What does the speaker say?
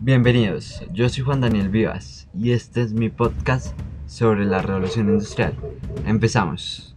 Bienvenidos, yo soy Juan Daniel Vivas y este es mi podcast sobre la revolución industrial. Empezamos.